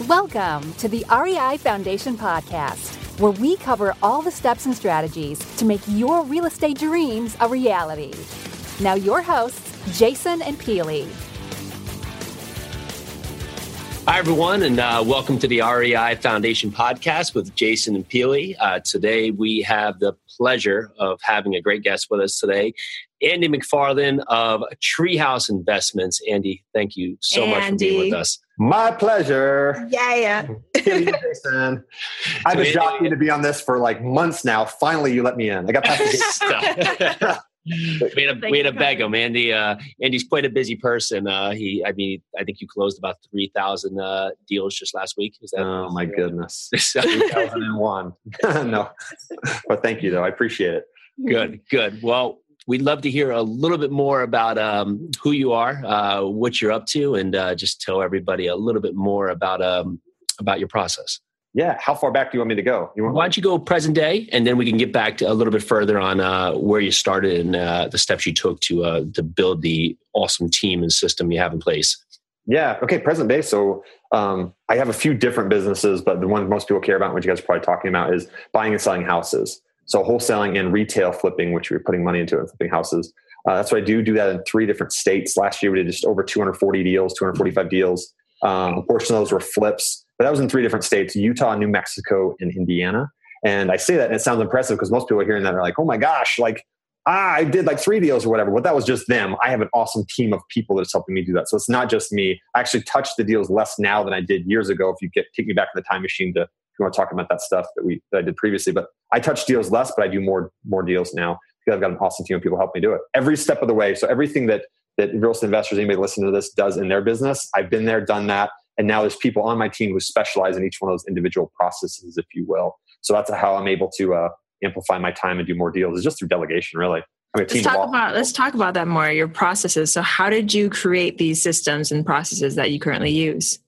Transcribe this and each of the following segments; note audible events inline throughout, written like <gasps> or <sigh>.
Welcome to the REI Foundation Podcast, where we cover all the steps and strategies to make your real estate dreams a reality. Now, your hosts, Jason and Peely. Hi, everyone, and uh, welcome to the REI Foundation podcast with Jason and Peely. Uh, today, we have the pleasure of having a great guest with us today, Andy McFarland of Treehouse Investments. Andy, thank you so Andy. much for being with us. My pleasure. Yeah. Jason. I've been jockeying to be on this for like months now. Finally, you let me in. I got past the <laughs> <laughs> we had to, we had to beg him. Andy, uh, Andy's quite a busy person. Uh, he, I mean, I think you closed about three thousand uh, deals just last week. Is that? Oh my goodness, <laughs> three thousand and one. no, but thank you though. I appreciate it. Good, good. Well, we'd love to hear a little bit more about um, who you are, uh, what you're up to, and uh, just tell everybody a little bit more about um, about your process. Yeah, how far back do you want me to go? You want Why don't you go present day, and then we can get back to a little bit further on uh, where you started and uh, the steps you took to uh, to build the awesome team and system you have in place. Yeah. Okay. Present day. So um, I have a few different businesses, but the one most people care about, what you guys are probably talking about, is buying and selling houses. So wholesaling and retail flipping, which we're putting money into and flipping houses. Uh, that's what I do. Do that in three different states. Last year we did just over 240 deals, 245 deals. Um, a portion of those were flips, but that was in three different states: Utah, New Mexico, and Indiana. And I say that, and it sounds impressive because most people are hearing that are like, "Oh my gosh!" Like, ah, I did like three deals or whatever. But that was just them. I have an awesome team of people that's helping me do that. So it's not just me. I actually touch the deals less now than I did years ago. If you get take me back to the time machine to you want to talk about that stuff that we that I did previously, but I touch deals less, but I do more more deals now because I've got an awesome team of people help me do it every step of the way. So everything that that real estate investors, anybody listening to this, does in their business, I've been there, done that. And now there's people on my team who specialize in each one of those individual processes, if you will. So that's how I'm able to uh, amplify my time and do more deals is just through delegation, really. I mean, let's talk about let's talk about that more. Your processes. So, how did you create these systems and processes that you currently use?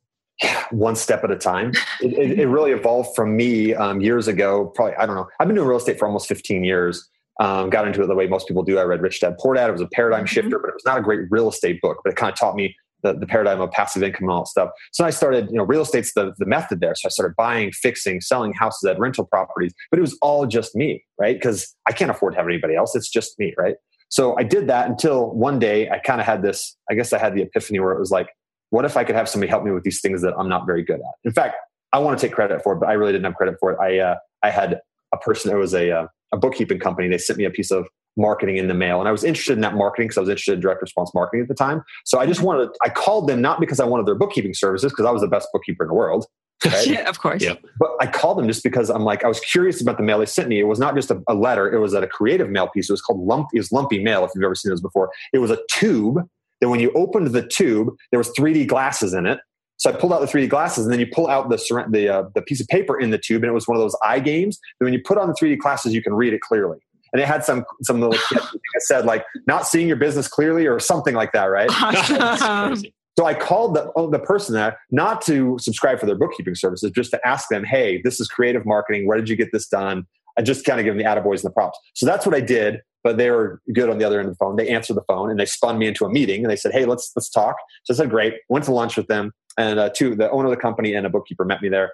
<sighs> One step at a time. it, it, it, really evolved from me um, years ago. Probably, I don't know. I've been doing real estate for almost 15 years. Um, got into it the way most people do. I read Rich Dad Poor Dad. It was a paradigm mm-hmm. shifter, but it was not a great real estate book. But it kind of taught me the, the paradigm of passive income and all that stuff. So I started, you know, real estate's the, the method there. So I started buying, fixing, selling houses at rental properties, but it was all just me, right? Because I can't afford to have anybody else. It's just me, right? So I did that until one day I kind of had this, I guess I had the epiphany where it was like, what if I could have somebody help me with these things that I'm not very good at? In fact, I want to take credit for it, but I really didn't have credit for it. I, uh, I had a person, it was a, uh, a bookkeeping company. They sent me a piece of marketing in the mail. And I was interested in that marketing because I was interested in direct response marketing at the time. So I just wanted, I called them not because I wanted their bookkeeping services, because I was the best bookkeeper in the world. Right? <laughs> yeah, of course. Yeah. But I called them just because I'm like, I was curious about the mail they sent me. It was not just a, a letter, it was at a creative mail piece. It was called lump, it was lumpy mail, if you've ever seen those before. It was a tube that when you opened the tube, there was 3D glasses in it. So I pulled out the 3D glasses, and then you pull out the the, uh, the piece of paper in the tube, and it was one of those eye games. And when you put on the 3D glasses, you can read it clearly and it had some some little kid <laughs> that said like not seeing your business clearly or something like that, right? <laughs> so I called the oh, the person there not to subscribe for their bookkeeping services, just to ask them, hey, this is creative marketing. Where did you get this done? I just kind of give them the attaboys and the props. So that's what I did. But they were good on the other end of the phone. They answered the phone and they spun me into a meeting and they said, "Hey, let's let's talk." So I said, "Great." Went to lunch with them and uh, two, the owner of the company and a bookkeeper met me there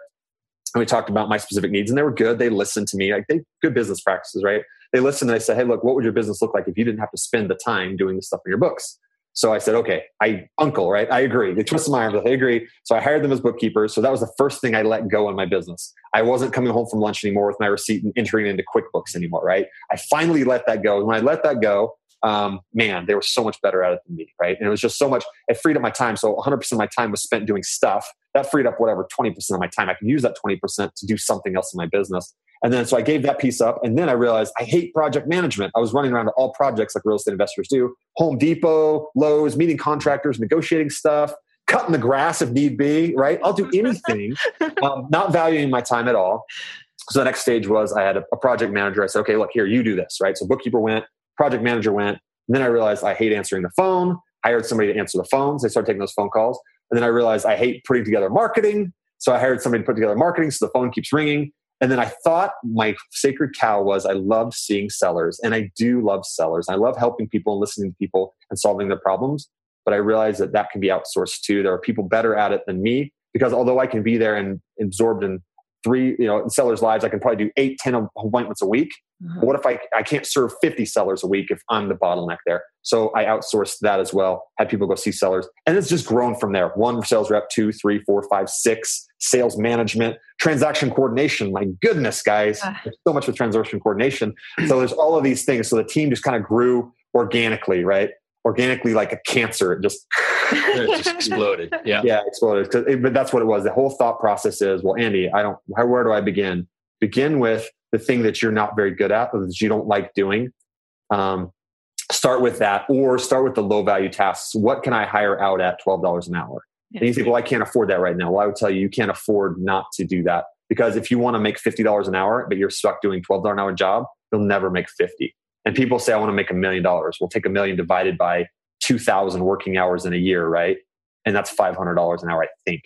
and we talked about my specific needs and they were good they listened to me like they good business practices right they listened and they said hey look what would your business look like if you didn't have to spend the time doing the stuff in your books so i said okay i uncle right i agree they twisted my arm i agree so i hired them as bookkeepers so that was the first thing i let go in my business i wasn't coming home from lunch anymore with my receipt and entering into quickbooks anymore right i finally let that go and when i let that go um, man, they were so much better at it than me, right? And it was just so much, it freed up my time. So 100% of my time was spent doing stuff. That freed up whatever 20% of my time. I could use that 20% to do something else in my business. And then so I gave that piece up. And then I realized I hate project management. I was running around to all projects like real estate investors do Home Depot, Lowe's, meeting contractors, negotiating stuff, cutting the grass if need be, right? I'll do anything, <laughs> um, not valuing my time at all. So the next stage was I had a, a project manager. I said, okay, look, here, you do this, right? So bookkeeper went, project manager went. And then I realized I hate answering the phone. I hired somebody to answer the phones. They started taking those phone calls. And then I realized I hate putting together marketing. So I hired somebody to put together marketing so the phone keeps ringing. And then I thought my sacred cow was I loved seeing sellers. And I do love sellers. I love helping people and listening to people and solving their problems. But I realized that that can be outsourced too. There are people better at it than me. because although I can be there and absorbed in three, you know, sellers' lives, I can probably do eight, 10 appointments a week. Uh-huh. What if I, I can't serve 50 sellers a week if I'm the bottleneck there? So I outsourced that as well, had people go see sellers. And it's just grown from there. One sales rep, two, three, four, five, six, sales management, transaction coordination. My goodness, guys, uh. there's so much with transaction coordination. So there's all of these things. So the team just kind of grew organically, right? Organically, like a cancer, it just, it just exploded. <laughs> Yeah. Yeah, exploded. It, but that's what it was. The whole thought process is, well, Andy, I don't, where do I begin? Begin with the thing that you're not very good at, that you don't like doing. Um, start with that or start with the low value tasks. What can I hire out at $12 an hour? Yeah. And you think, well, I can't afford that right now. Well, I would tell you, you can't afford not to do that because if you want to make $50 an hour, but you're stuck doing $12 an hour job, you'll never make 50. And people say, I want to make a million dollars. We'll take a million divided by 2000 working hours in a year, right? And that's $500 an hour, I think.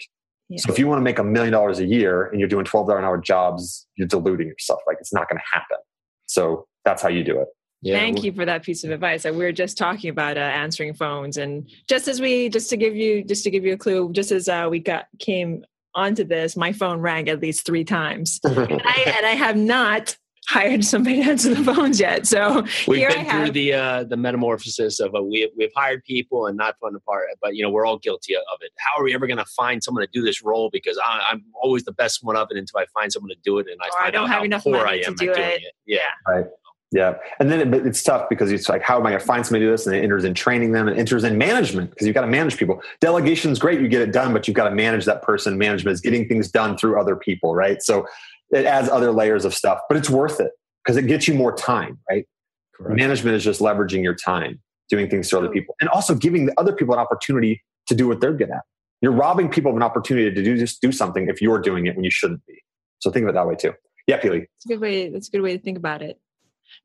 Yeah. So if you want to make a million dollars a year and you're doing $12 an hour jobs, you're deluding yourself. Like it's not going to happen. So that's how you do it. Yeah. Thank you for that piece of advice. We were just talking about uh, answering phones, and just as we, just to give you, just to give you a clue, just as uh, we got came onto this, my phone rang at least three times, <laughs> and, I, and I have not hired somebody to answer the phones yet. So we've been through the uh, the metamorphosis of a, we we've hired people and not fun apart, but you know we're all guilty of it. How are we ever going to find someone to do this role? Because I, am always the best one of it until I find someone to do it, and I, or I don't have enough money to do it. it. Yeah. Right. Yeah, and then it, it's tough because it's like, how am I going to find somebody to do this? And it enters in training them, and enters in management because you've got to manage people. Delegation is great; you get it done, but you've got to manage that person. Management is getting things done through other people, right? So it adds other layers of stuff, but it's worth it because it gets you more time, right? Correct. Management is just leveraging your time, doing things to other people, and also giving the other people an opportunity to do what they're good at. You're robbing people of an opportunity to do just do something if you're doing it when you shouldn't be. So think of it that way too. Yeah, Peely. That's a good way. That's a good way to think about it.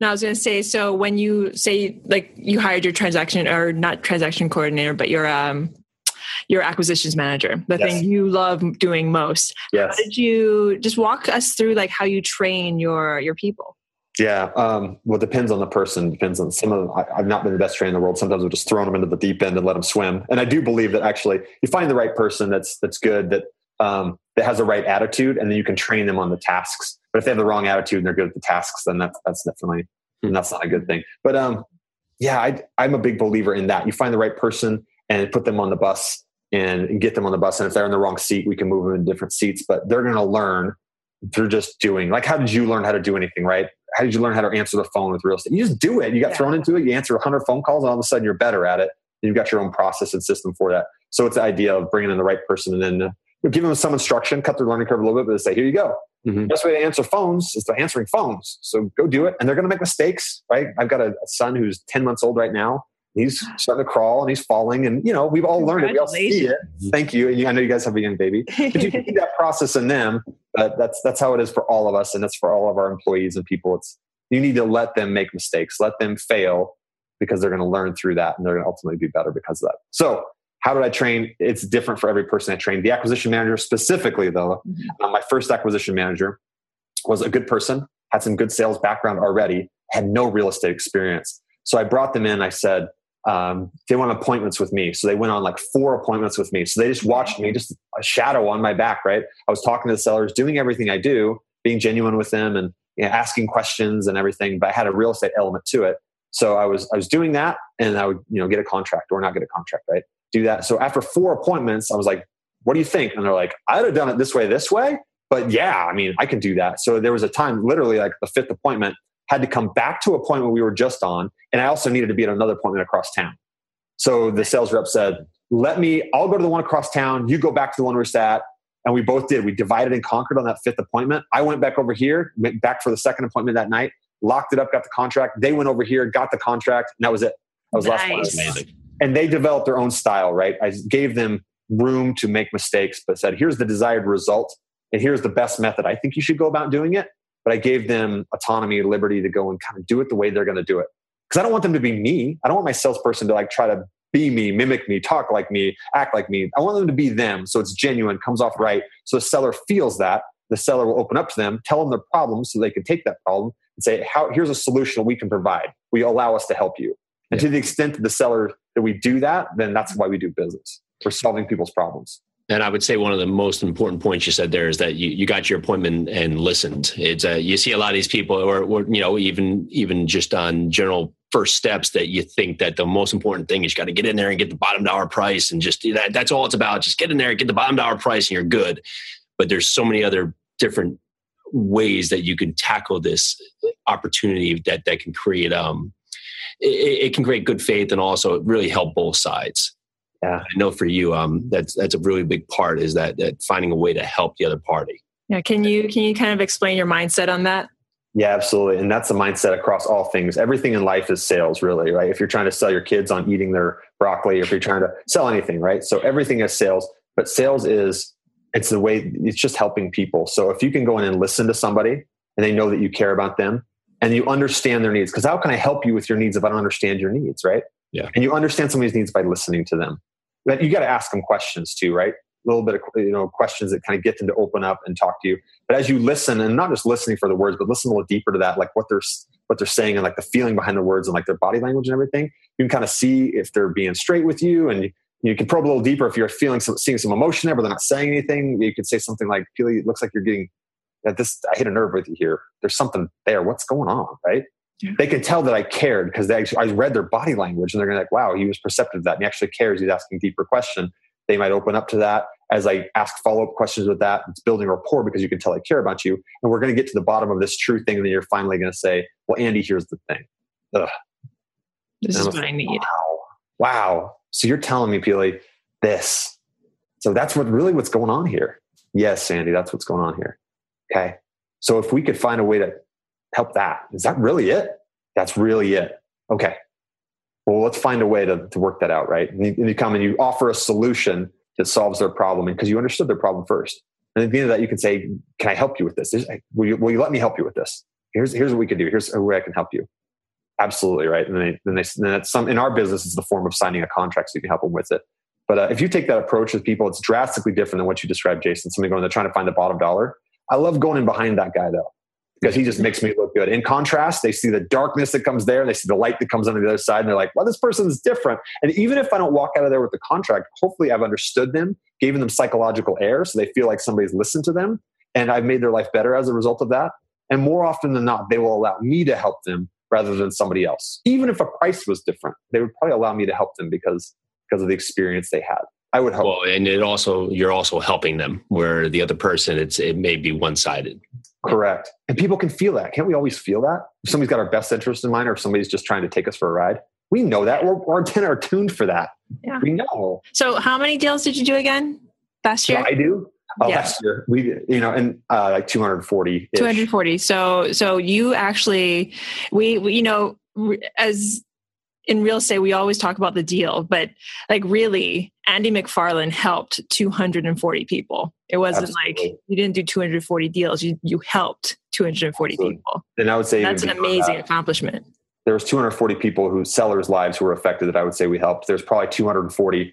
Now I was going to say, so when you say like you hired your transaction or not transaction coordinator, but your um your acquisitions manager, the yes. thing you love doing most. Yes. How did you just walk us through like how you train your your people? Yeah, um, well, it depends on the person. Depends on some of them. I, have not been the best trainer in the world. Sometimes we're just throwing them into the deep end and let them swim. And I do believe that actually, you find the right person that's that's good, that um, that has the right attitude, and then you can train them on the tasks. But if they have the wrong attitude and they're good at the tasks, then that's that's definitely and that's not a good thing. But um, yeah, I, I'm a big believer in that. You find the right person and put them on the bus and get them on the bus. And if they're in the wrong seat, we can move them in different seats. But they're going to learn through just doing. Like, how did you learn how to do anything? Right? how did you learn how to answer the phone with real estate? You just do it. You got yeah. thrown into it. You answer 100 phone calls, and all of a sudden you're better at it. You've got your own process and system for that. So it's the idea of bringing in the right person and then uh, give them some instruction, cut their learning curve a little bit, but say, here you go. Mm-hmm. Best way to answer phones is by answering phones. So go do it. And they're going to make mistakes, right? I've got a, a son who's 10 months old right now. He's <gasps> starting to crawl and he's falling. And you know we've all learned it. We all see it. Thank you. And i know you guys have a young baby. <laughs> But you can see that process in them. But that's that's how it is for all of us. And that's for all of our employees and people. It's you need to let them make mistakes, let them fail because they're going to learn through that and they're going to ultimately be better because of that. So, how did I train? It's different for every person I trained. The acquisition manager, specifically, though, mm-hmm. uh, my first acquisition manager was a good person, had some good sales background already, had no real estate experience. So I brought them in. I said, um, they want appointments with me. So they went on like four appointments with me. So they just watched me, just a shadow on my back, right? I was talking to the sellers, doing everything I do, being genuine with them and you know, asking questions and everything, but I had a real estate element to it. So I was I was doing that, and I would you know get a contract or not get a contract, right? Do that. So after four appointments, I was like, "What do you think?" And they're like, "I'd have done it this way, this way." But yeah, I mean, I can do that. So there was a time, literally like the fifth appointment, had to come back to appointment we were just on, and I also needed to be at another appointment across town. So the sales rep said, "Let me. I'll go to the one across town. You go back to the one we're at. And we both did. We divided and conquered on that fifth appointment. I went back over here, went back for the second appointment that night, locked it up, got the contract. They went over here, got the contract, and that was it. That was nice. last Amazing. And they developed their own style, right? I gave them room to make mistakes, but said, here's the desired result, and here's the best method. I think you should go about doing it. But I gave them autonomy, liberty to go and kind of do it the way they're going to do it. Because I don't want them to be me. I don't want my salesperson to like try to be me, mimic me, talk like me, act like me. I want them to be them so it's genuine, comes off right. So the seller feels that. The seller will open up to them, tell them their problem so they can take that problem and say, How, here's a solution we can provide. We allow us to help you. And yeah. to the extent that the seller that we do that, then that's why we do business. We're solving people's problems. And I would say one of the most important points you said there is that you, you got your appointment and listened. It's uh, you see a lot of these people, or, or you know, even even just on general first steps that you think that the most important thing is you got to get in there and get the bottom dollar price and just that that's all it's about. Just get in there get the bottom dollar price and you're good. But there's so many other different ways that you can tackle this opportunity that that can create um it, it can create good faith and also really help both sides. Yeah. I know for you, um, that's that's a really big part is that that finding a way to help the other party. Yeah. Can you can you kind of explain your mindset on that? Yeah, absolutely. And that's the mindset across all things. Everything in life is sales, really, right? If you're trying to sell your kids on eating their broccoli, if you're trying to sell anything, right? So everything is sales, but sales is it's the way it's just helping people. So if you can go in and listen to somebody and they know that you care about them and you understand their needs, because how can I help you with your needs if I don't understand your needs, right? Yeah. And you understand somebody's needs by listening to them. But you got to ask them questions too, right? A little bit of you know questions that kind of get them to open up and talk to you. But as you listen, and not just listening for the words, but listen a little deeper to that, like what they're what they're saying and like the feeling behind the words and like their body language and everything, you can kind of see if they're being straight with you, and you, you can probe a little deeper if you're feeling some, seeing some emotion there, but they're not saying anything. You could say something like, "Peely, it looks like you're getting this. I hit a nerve with you here. There's something there. What's going on?" Right? Yeah. They can tell that I cared because they actually, I read their body language, and they're gonna like, "Wow, he was perceptive of that. And he actually cares. He's asking deeper question." They might open up to that as I ask follow up questions with that. It's building rapport because you can tell I care about you. And we're going to get to the bottom of this true thing. And then you're finally going to say, Well, Andy, here's the thing. Ugh. This is what like, I need. Wow. Wow. So you're telling me, Peely, this. So that's what really what's going on here. Yes, Sandy, that's what's going on here. Okay. So if we could find a way to help that, is that really it? That's really it. Okay well, let's find a way to, to work that out, right? And you, and you come and you offer a solution that solves their problem because you understood their problem first. And at the end of that, you can say, "Can I help you with this? Will you, will you let me help you with this? Here's here's what we can do. Here's a way I can help you." Absolutely right. And then they, then they then that's some in our business it's the form of signing a contract so you can help them with it. But uh, if you take that approach with people, it's drastically different than what you described, Jason. Somebody going, they're trying to find the bottom dollar. I love going in behind that guy though because he just makes me look good. In contrast, they see the darkness that comes there, they see the light that comes on the other side, and they're like, well, this person's different. And even if I don't walk out of there with the contract, hopefully I've understood them, given them psychological air so they feel like somebody's listened to them, and I've made their life better as a result of that. And more often than not, they will allow me to help them rather than somebody else. Even if a price was different, they would probably allow me to help them because because of the experience they had. I would hope. Well, and it also you're also helping them where the other person it's it may be one sided. Correct. And people can feel that. Can't we always feel that? If somebody's got our best interest in mind or if somebody's just trying to take us for a ride, we know that. We're, we're <laughs> are tuned for that. Yeah. We know. So how many deals did you do again last year? I do. Uh, yeah. Last year, we you know, and uh, like 240. 240. So so you actually we, we you know as in real estate, we always talk about the deal, but like really, Andy McFarland helped 240 people. It wasn't Absolutely. like you didn't do 240 deals; you you helped 240 Absolutely. people. And I would say that's an amazing that, accomplishment. There was 240 people whose sellers' lives who were affected that I would say we helped. There's probably 240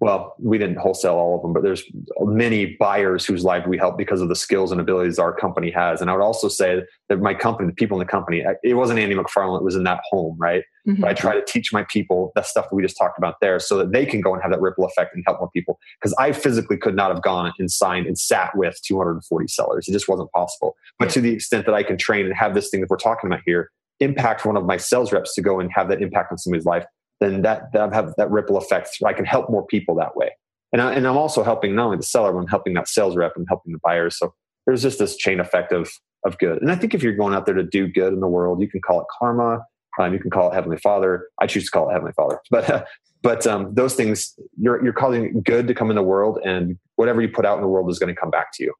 well, we didn't wholesale all of them, but there's many buyers whose lives we help because of the skills and abilities our company has. And I would also say that my company, the people in the company, it wasn't Andy McFarland, it was in that home, right? Mm-hmm. I try to teach my people that stuff that we just talked about there so that they can go and have that ripple effect and help more people. Because I physically could not have gone and signed and sat with 240 sellers. It just wasn't possible. But to the extent that I can train and have this thing that we're talking about here impact one of my sales reps to go and have that impact on somebody's life, then that that have that ripple effect. I can help more people that way. And, I, and I'm also helping not only the seller, but I'm helping that sales rep and helping the buyers. So there's just this chain effect of of good. And I think if you're going out there to do good in the world, you can call it karma. Um, you can call it Heavenly Father. I choose to call it Heavenly Father. <laughs> But uh, but um, those things you're you're calling good to come in the world, and whatever you put out in the world is going to come back to you.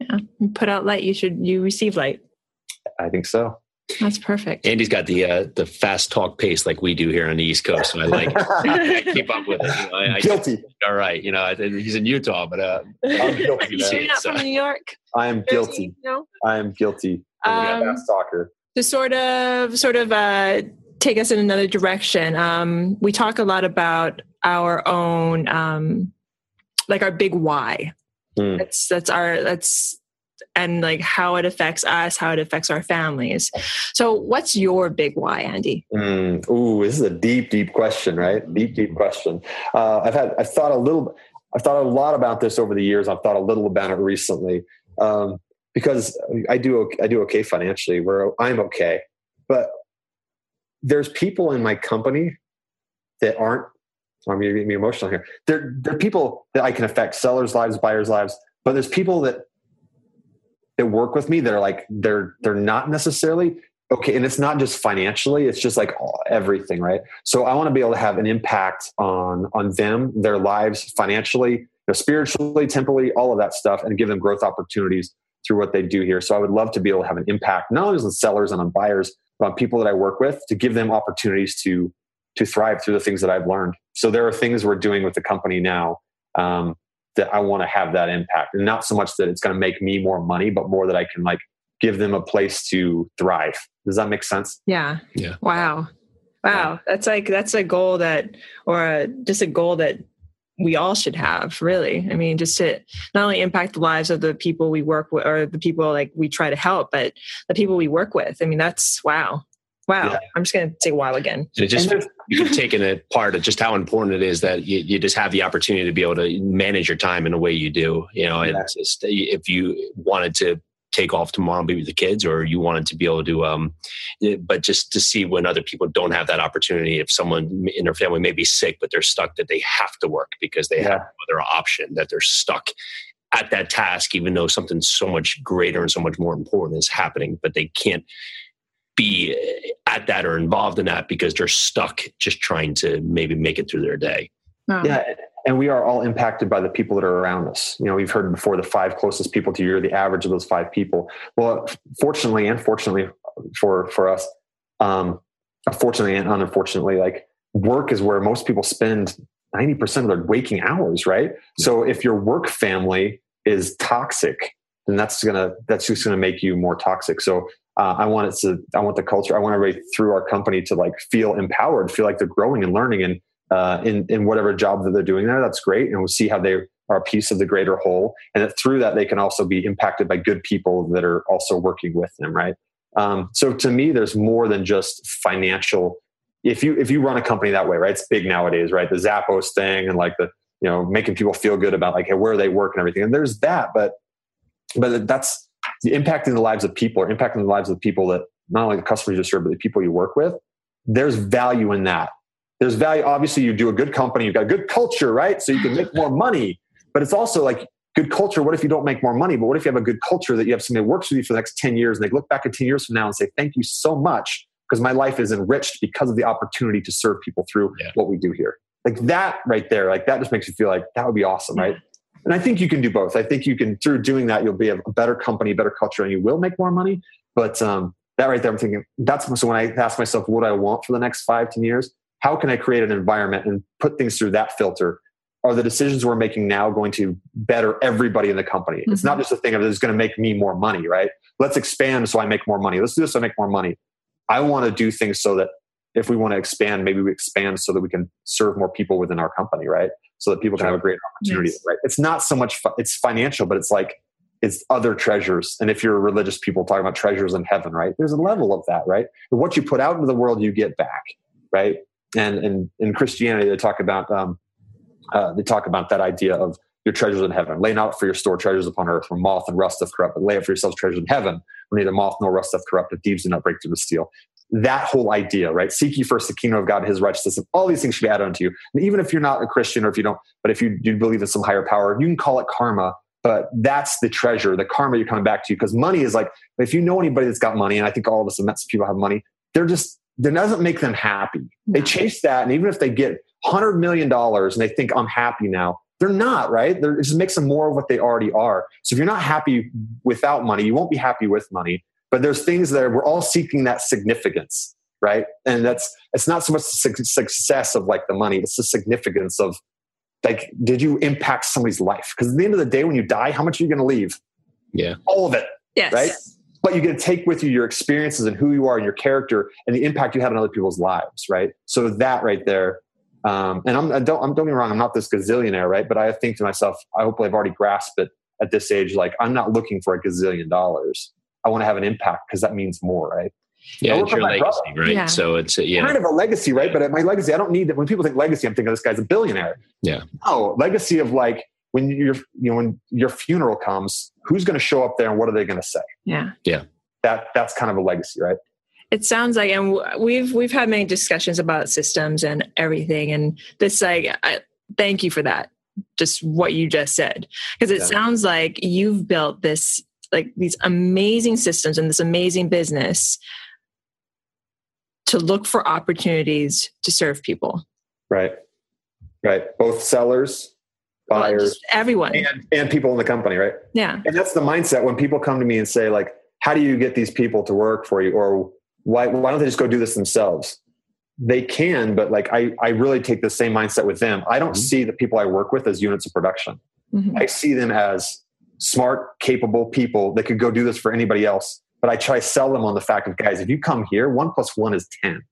Yeah, you put out light. You should you receive light. I think so. That's perfect. Andy's got the uh, the fast talk pace like we do here on the East Coast, so I like <laughs> I keep up with it. You know, I, I guilty. all right, you know he's in Utah, but uh, I'm <laughs> guilty. You're not so. from New York. I am guilty. No, I am guilty. Um, fast talker. To sort of sort of uh, take us in another direction, um, we talk a lot about our own um, like our big why. Mm. That's that's our that's and like how it affects us, how it affects our families. So, what's your big why, Andy? Mm, ooh, this is a deep, deep question, right? Deep, deep question. Uh, I've had, I've thought a little. I've thought a lot about this over the years. I've thought a little about it recently um, because I do I do okay financially. Where I'm okay, but there's people in my company that aren't. I'm be emotional here. There, there are people that I can affect sellers' lives, buyers' lives, but there's people that that work with me that are like they're they're not necessarily okay and it's not just financially it's just like everything right? So i want to be able to have an impact on on them their lives financially you know, spiritually temporally all of that stuff and give them growth opportunities through what they do here. So i would love to be able to have an impact not only on sellers and on buyers but on people that i work with to give them opportunities to to thrive through the things that i've learned. So there are things we're doing with the company now um, that i want to have that impact and not so much that it's going to make me more money but more that i can like give them a place to thrive. Does that make sense? Yeah. Yeah. Wow. Wow. Yeah. That's like, that's a goal that, or a, just a goal that we all should have really i mean just to not only impact the lives of the people we work with or the people like we try to help but the people we work with i mean that's wow wow yeah. i'm just going to say wow again and it just you've taken it part of just how important it is that you, you, just have the opportunity to be able to manage your time in the way you do you know yeah. it's just if you wanted to take off tomorrow and be with the kids or you wanted to be able to um but just to see when other people don't have that opportunity if someone in their family may be sick but they're stuck that they have to work because they yeah. have no other option that they're stuck at that task even though something so much greater and so much more important is happening but they can't be at that or involved in that because they're stuck just trying to maybe make it through their day yeah and we are all impacted by the people that are around us. You know, we've heard before the five closest people to you are the average of those five people. Well, fortunately and fortunately for for us, um, fortunately and unfortunately, like work is where most people spend ninety percent of their waking hours, right? So if your work family is toxic, then that's gonna that's just gonna make you more toxic. So uh, I want it to I want the culture I want everybody through our company to like feel empowered, feel like they're growing and learning and uh, in in whatever job that they're doing there. That's great, and we'll see how they are a piece of the greater whole, and that through that they can also be impacted by good people that are also working with them. Right. Um, so to me, there's more than just financial. If you if you run a company that way, right? It's big nowadays, right? The Zappos thing and like the you know making people feel good about like where they work and everything. And there's that, but but that's impacting the lives of people or impacting the lives of the people that not only the customers you serve, but the people you work with. There's value in that there's value. Obviously, you do a good company, you've got a good culture, right? So you can make more money. But it's also like good culture. What if you don't make more money? But what if you have a good culture that you have somebody that works with you for the next 10 years and they look back at 10 years from now and say, thank you so much because my life is enriched because of the opportunity to serve people through yeah. what we do here. Like that right there, like that just makes you feel like that would be awesome, right? And I think you can do both. I think you can, through doing that, you'll be a better company, better culture, and you will make more money. But um, that right there, I'm thinking that's so when I ask myself what I want for the next five, ten years, how can I create an environment and put things through that filter? Are the decisions we're making now going to better everybody in the company? Mm-hmm. It's not mm-hmm. just a thing of it's going to make me more money, right? Let's expand so I make more money. Let's do this so I make more money. I want to do things so that if we want to expand, maybe we expand so that we can serve more people within our company, right? So that people can have a great opportunity, yes. right? It's not so much it's financial, but it's like it's other treasures. And if you're religious people talking about treasures in heaven, right? There's a level of that, right? What you put out into the world, you get back, right? and and in Christianity they talk about um, uh, they talk about that idea of your treasures in heaven. Lay not for your store treasures upon earth, where moth and rust doth corrupt, but lay up for yourselves treasures in heaven, where neither moth nor rust doth corrupt, but thieves do not break through the steel. That whole idea, right? Seek ye first the kingdom of God, His righteousness, and all these things should be added unto you. And even if you're not a Christian, or if you don't, but if you do believe in some higher power, you can call it karma. But that's the treasure, the karma you're coming back to. Because money is like, if you know anybody that's got money, and I think all of us have met some people have money, they're just that doesn't make them happy. They chase that, and even if they get hundred million dollars and they think I'm happy now, they're not right. They're, it just makes them more of what they already are. So if you're not happy without money, you won't be happy with money. But there's things that we're all seeking that significance, right? And that's it's not so much the success of like the money; it's the significance of like, did you impact somebody's life? Because at the end of the day, when you die, how much are you going to leave? Yeah, all of it. Yes. Right but you get to take with you your experiences and who you are and your character and the impact you had on other people's lives, right? So that right there, um, and I'm I don't I'm don't get me wrong, I'm not this gazillionaire, right? But I think to myself, I hope I've already grasped it at this age. Like I'm not looking for a gazillion dollars. I want to have an impact because that means more, right? Yeah, work it's your my legacy, brother. right? Yeah. So it's uh, yeah, kind of a legacy, right? But my legacy, I don't need that. When people think legacy, I'm thinking this guy's a billionaire. Yeah. Oh, legacy of like when your you know when your funeral comes, who's going to show up there and what are they going to say? Yeah. Yeah. That that's kind of a legacy, right? It sounds like, and we've we've had many discussions about systems and everything, and this like, I, thank you for that. Just what you just said, because it Yeah. sounds like you've built this like these amazing systems and this amazing business to look for opportunities to serve people, Right. Right. Both sellers, buyers, just everyone. and, and people in the company, right? Yeah, And that's the mindset when people come to me and say, like, how do you get these people to work for you? Or why why don't they just go do this themselves? They can, but like I, I really take the same mindset with them. I don't Mhm. see the people I work with as units of production. Mhm. I see them as smart, capable people that could go do this for anybody else. But I try to sell them on the fact of guys, if you come here, one plus one is ten.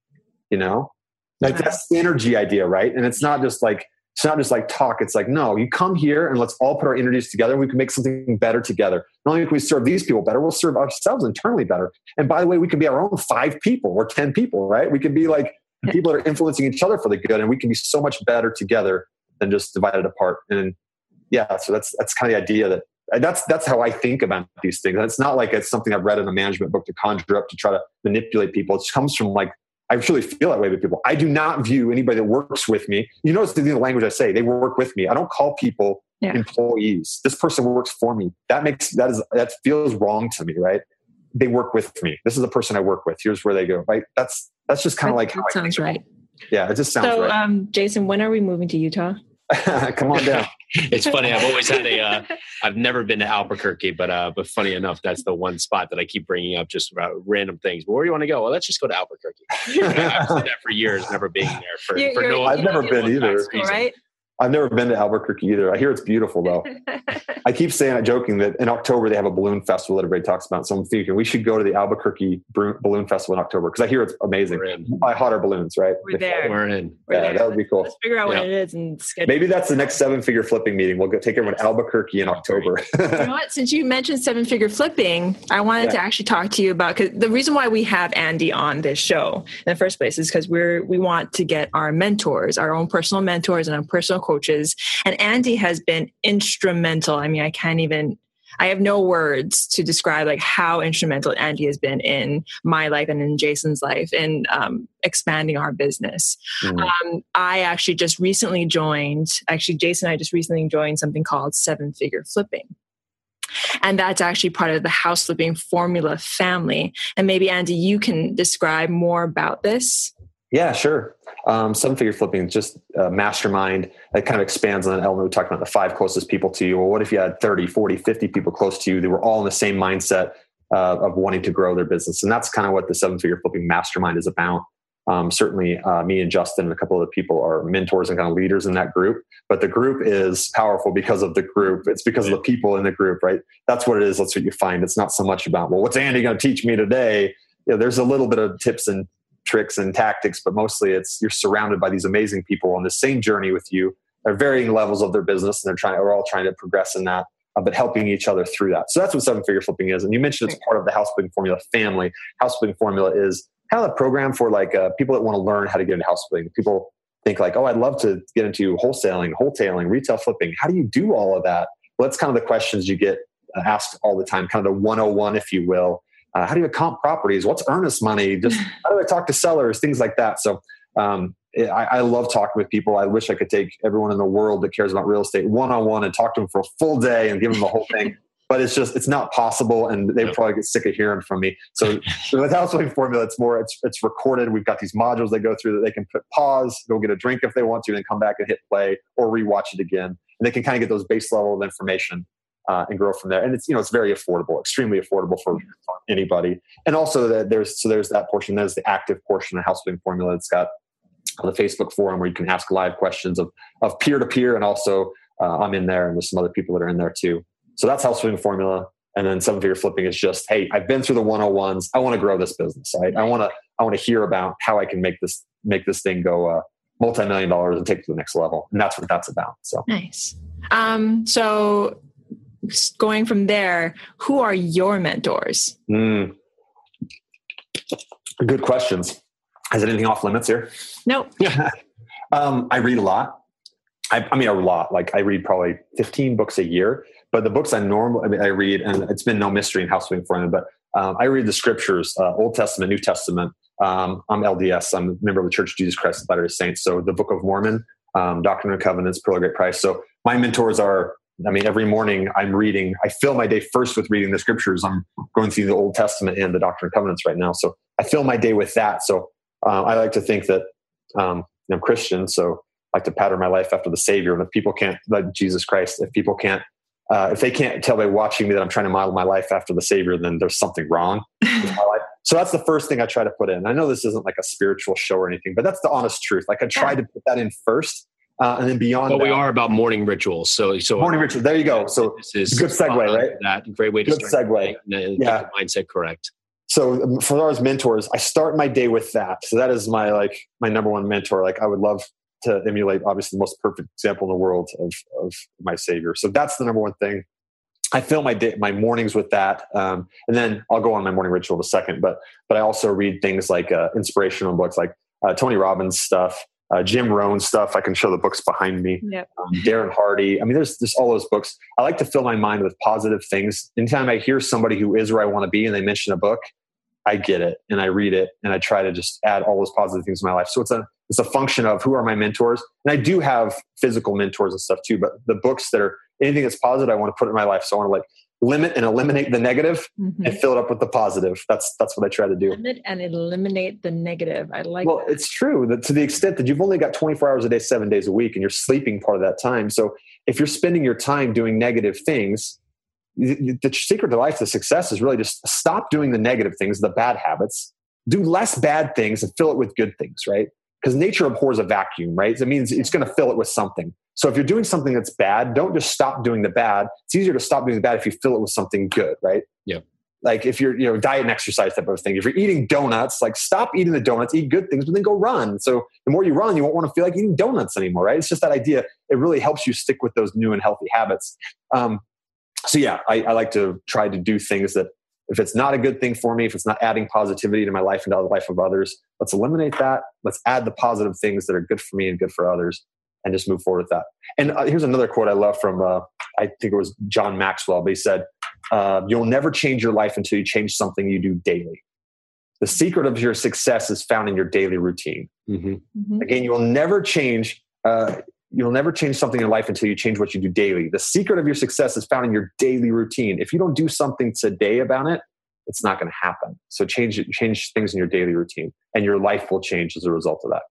You know, like that's the energy idea, right? And it's not just like it's not just like talk. It's like no, you come here and let's all put our energies together. and We can make something better together. Not only can we serve these people better, we'll serve ourselves internally better. And by the way, we can be our own five people or ten people, right? We can be like people that are influencing each other for the good, and we can be so much better together than just divided apart. And yeah, so that's that's kind of the idea that that's that's how I think about these things. And it's not like it's something I've read in a management book to conjure up to try to manipulate people. It comes from like I truly feel that way with people. I do not view anybody that works with me. You notice the language I say. They work with me. I don't call people Yeah. employees. This person works for me. That makes that is that feels wrong to me, right? They work with me. This is the person I work with. Here's where they go. Right? That's that's just kind of like how that sounds right. Yeah, it just sounds So, right. um, Jason, when are we moving to Utah? <laughs> Come on down. <laughs> it's funny. I've always had a. Uh, I've never been to Albuquerque, but uh, but funny enough, that's the one spot that I keep bringing up just about random things. Where do you want to go? Well, let's just go to Albuquerque. <laughs> I've said that for years, never being there for, You're- for you're- no. I've never been either. tax reason. right? I've never been to Albuquerque either. I hear it's beautiful though. <laughs> I keep saying, joking that in October they have a balloon festival that everybody talks about. So I'm thinking we should go to the Albuquerque Balloon Festival in October because I hear it's amazing. We're in. Buy hotter balloons, right? We're there. We're in. We're Yeah, there. that would be cool. Let's figure out what it is and schedule. Maybe that's the next seven figure flipping meeting. We'll go take everyone to Albuquerque in October. <laughs> you know what? Since you mentioned seven figure flipping, I wanted Yeah. to actually talk to you about because the reason why we have Andy on this show in the first place is because we're we want to get our mentors, our own personal mentors and our personal coaches. And Andy has been instrumental. I mean, I can't even I have no words to describe like how instrumental Andy has been in my life and in Jason's life in um, expanding our business. Mm. Um, I actually just recently joined, actually, Jason and I just recently joined something called Seven Figure Flipping. And that's actually part of the house flipping formula family. And maybe, Andy, you can describe more about this. Yeah, sure. Um, seven figure flipping is just a mastermind that kind of expands on that element we talked about the five closest people to you. Well, what if you had 30, 40, 50 people close to you that were all in the same mindset uh, of wanting to grow their business? And that's kind of what the seven figure flipping mastermind is about. Um, certainly, uh, me and Justin and a couple of the people are mentors and kind of leaders in that group. But the group is powerful because of the group. It's because of the people in the group, right? That's what it is. That's what you find. It's not so much about, well, what's Andy going to teach me today? You know, there's a little bit of tips and tricks and tactics, but mostly it's you're surrounded by these amazing people on the same journey with you. They're varying levels of their business, and they're trying. We're all trying to progress in that, uh, but helping each other through that. So that's what seven figure flipping is. And you mentioned it's part of the house flipping formula family. House flipping formula is kind of a program for like uh, people that want to learn how to get into house flipping. People think like, oh, I'd love to get into wholesaling, wholetailing, retail flipping. How do you do all of that? Well, that's kind of the questions you get uh, asked all the time, kind of the 101, if you will. Uh, how do you comp properties? What's earnest money? Just <laughs> how do I talk to sellers? Things like that. So um, it, I, I love talking with people. I wish I could take everyone in the world that cares about real estate one on one and talk to them for a full day and give them the whole thing. <laughs> But it's just it's not possible, and they Yep. probably get sick of hearing from me. So, <laughs> with house flipping formula, it's more it's it's recorded. We've got these modules they go through that they can put pause, go get a drink if they want to, and come back and hit play or rewatch it again, and they can kind of get those base level of information uh, and grow from there. And it's you know it's very affordable, extremely affordable for anybody. And also that there's so there's that portion. There's the active portion of house flipping formula. It's got the Facebook forum where you can ask live questions of of peer to peer, and also uh, I'm in there, and there's some other people that are in there too. So that's house flipping formula. And then seven figure flipping is just, hey, I've been through the 101s. I want to grow this business. Right? I want to I want to hear about how I can make this make this thing go uh, multi million dollars and take it to the next level. And that's what that's about. So Nice. Um, so, going from there, who are your mentors? Mm. Good questions. Is anything off limits here? Nope. <laughs> um, I read a lot. I, I, mean, a lot. Like I read probably 15 books a year. But the books I normally I, mean, I read, and it's been no mystery in House for me, but um, I read the scriptures, uh, Old Testament, New Testament. Um, I'm LDS. I'm a member of the Church of Jesus Christ of Latter-day Saints. So the Book of Mormon, um, Doctrine and Covenants, Pearl of Great Price. So my mentors are. I mean, every morning I'm reading. I fill my day first with reading the scriptures. I'm going through the Old Testament and the Doctrine and Covenants right now. So I fill my day with that. So uh, I like to think that um, I'm Christian. So I like to pattern my life after the Savior. And if people can't, like Jesus Christ, if people can't uh, if they can't tell by watching me that I'm trying to model my life after the Savior, then there's something wrong <laughs> So that's the first thing I try to put in. I know this isn't like a spiritual show or anything, but that's the honest truth. Like I try yeah. to put that in first. Uh, and then beyond but that, we are about morning rituals. So, so morning rituals. There you go. So this is good segue, right? That great way to good segue. yeah, mindset correct. So um, for as mentors, I start my day with that. So that is my like my number one mentor. Like I would love to emulate, obviously, the most perfect example in the world of of my savior. So that's the number one thing. I fill my day, my mornings with that, um, and then I'll go on my morning ritual in a second. But but I also read things like uh, inspirational books, like uh, Tony Robbins stuff, uh, Jim Rohn stuff. I can show the books behind me. Yep. Um, Darren Hardy. I mean, there's there's all those books. I like to fill my mind with positive things. Anytime I hear somebody who is where I want to be, and they mention a book, I get it and I read it, and I try to just add all those positive things in my life. So it's a it's a function of who are my mentors, and I do have physical mentors and stuff too. But the books that are anything that's positive, I want to put in my life. So I want to like limit and eliminate the negative mm-hmm. and fill it up with the positive. That's that's what I try to do. Limit and eliminate the negative. I like. Well, that. it's true that to the extent that you've only got 24 hours a day, seven days a week, and you're sleeping part of that time. So if you're spending your time doing negative things, the, the secret to life, the success is really just stop doing the negative things, the bad habits. Do less bad things and fill it with good things, right? Because nature abhors a vacuum, right? It means it's going to fill it with something. So if you're doing something that's bad, don't just stop doing the bad. It's easier to stop doing the bad if you fill it with something good, right? Yeah. Like if you're, you know, diet and exercise type of thing. If you're eating donuts, like stop eating the donuts, eat good things, but then go run. So the more you run, you won't want to feel like eating donuts anymore, right? It's just that idea. It really helps you stick with those new and healthy habits. Um, so yeah, I, I like to try to do things that if it's not a good thing for me, if it's not adding positivity to my life and to the life of others, let's eliminate that. Let's add the positive things that are good for me and good for others and just move forward with that. And uh, here's another quote I love from, uh, I think it was John Maxwell, but he said, uh, You'll never change your life until you change something you do daily. The secret of your success is found in your daily routine. Mm-hmm. Mm-hmm. Again, you will never change. Uh, you'll never change something in life until you change what you do daily. The secret of your success is found in your daily routine. If you don't do something today about it, it's not going to happen. So change change things in your daily routine, and your life will change as a result of that.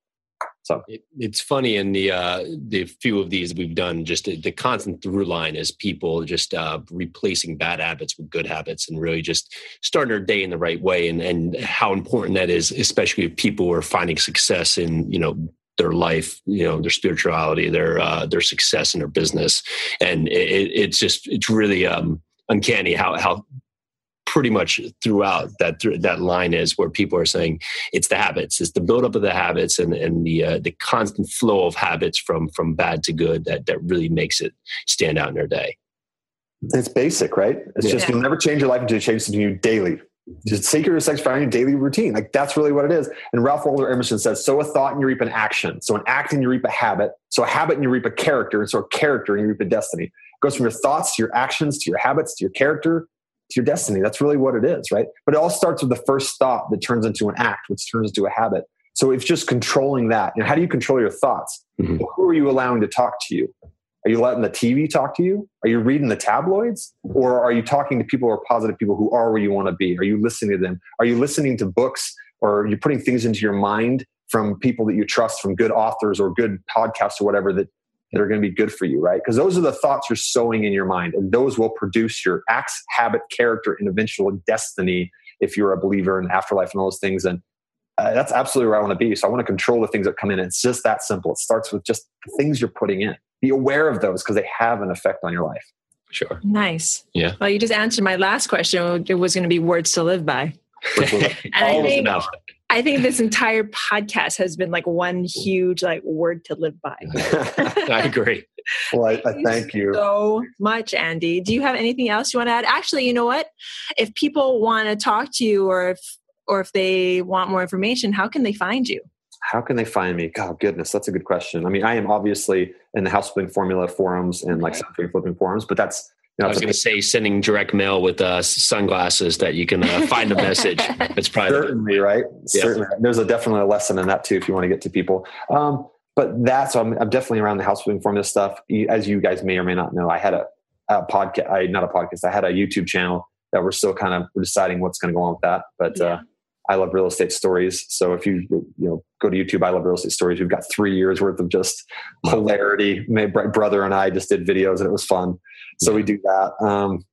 So it, it's funny in the uh, the few of these we've done. Just the, constant through line is people just uh, replacing bad habits with good habits, and really just starting their day in the right way, and and how important that is, especially if people are finding success in you know their life, you know, their spirituality, their uh, their success in their business, and it, it's just it's really um, uncanny how how pretty much throughout that that line is where people are saying it's the habits, it's the buildup of the habits and and the uh, the constant flow of habits from from bad to good that that really makes it stand out in their day. It's basic, right? It's yeah. just you'll never change your life until you change something new daily. Just sacred sex finding your daily routine. Like that's really what it is. And Ralph Waldo Emerson says, sow a thought and you reap an action. Sow an act and you reap a habit. Sow a habit and you reap a character. And sow a character and you reap a destiny. It goes from your thoughts to your actions to your habits to your character to your destiny. That's really what it is, right? But it all starts with the first thought that turns into an act, which turns into a habit. So it's just controlling that. And how do you control your thoughts? Mm-hmm. Well, who are you allowing to talk to you? Are you letting the TV talk to you? Are you reading the tabloids? Or are you talking to people who are positive people who are where you want to be? Are you listening to them? Are you listening to books or are you putting things into your mind from people that you trust, from good authors or good podcasts or whatever that that are going to be good for you, right? Because those are the thoughts you're sowing in your mind, and those will produce your acts, habit, character, and eventual destiny if you're a believer in afterlife and all those things. And uh, that's absolutely where I want to be. So I want to control the things that come in. It's just that simple. It starts with just the things you're putting in. Be aware of those because they have an effect on your life. Sure. Nice. Yeah. Well, you just answered my last question. It was going to be words to live by. <laughs> <laughs> and I think, I think this entire podcast has been like one huge like word to live by. <laughs> I agree. Well, I, I thank you so much, Andy. Do you have anything else you want to add? Actually, you know what? If people want to talk to you, or if or if they want more information, how can they find you? How can they find me? God, goodness, that's a good question. I mean, I am obviously in the house flipping formula forums and like something flipping forums, but that's you know, I was going to say sending direct mail with uh, sunglasses that you can uh, find the message. <laughs> It's probably certainly right. Yeah. Certainly, there's a definitely a lesson in that too if you want to get to people. Um, but that's so I'm, I'm, definitely around the house flipping formula stuff. As you guys may or may not know, I had a, a podcast. I not a podcast. I had a YouTube channel that we're still kind of deciding what's going to go on with that. But uh, yeah. uh, I love real estate stories. So if you you know go to YouTube, I love real estate stories. We've got three years worth of just hilarity. My brother and I just did videos, and it was fun. So we do that. Um,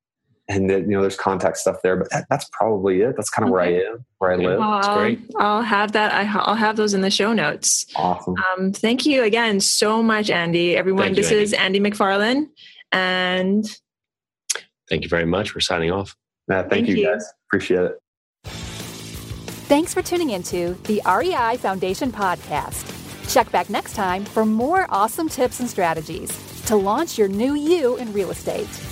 and then, you know, there's contact stuff there, but that, that's probably it. That's kind of okay. where I am, where I live. That's great. I'll have that. I'll have those in the show notes. Awesome. Um, thank you again so much, Andy. Everyone, thank this you, is Andy McFarland, and thank you very much. for signing off. Yeah, thank, thank you, you guys. Appreciate it. Thanks for tuning into the REI Foundation podcast. Check back next time for more awesome tips and strategies to launch your new you in real estate.